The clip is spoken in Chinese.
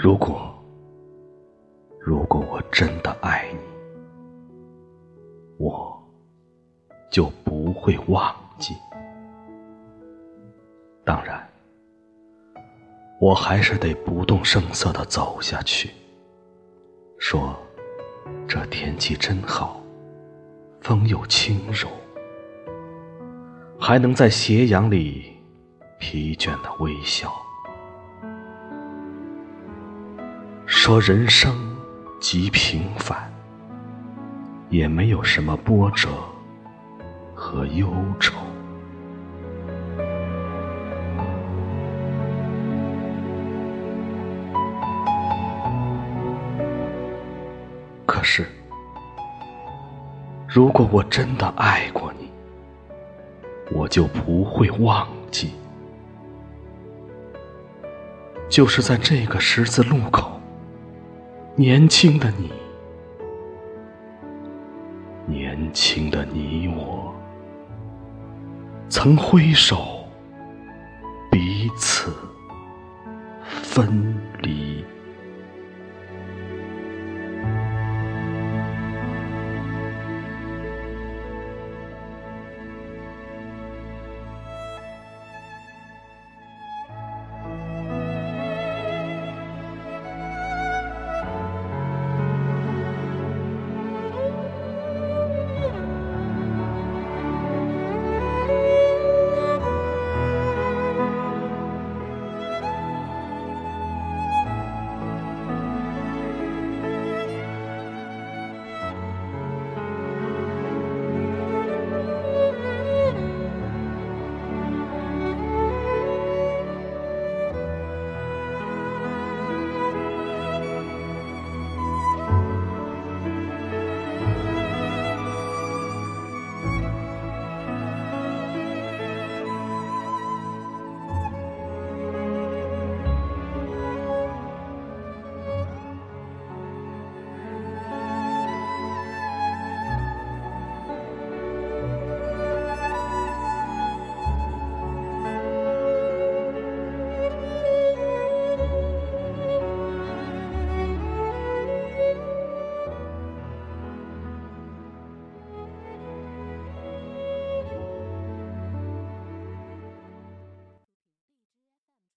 如果，如果我真的爱你，我就不会忘记。当然，我还是得不动声色的走下去，说这天气真好，风又轻柔，还能在斜阳里疲倦的微笑。说人生极平凡，也没有什么波折和忧愁。可是，如果我真的爱过你，我就不会忘记。就是在这个十字路口，年轻的你，年轻的你我，曾挥手，彼此分离。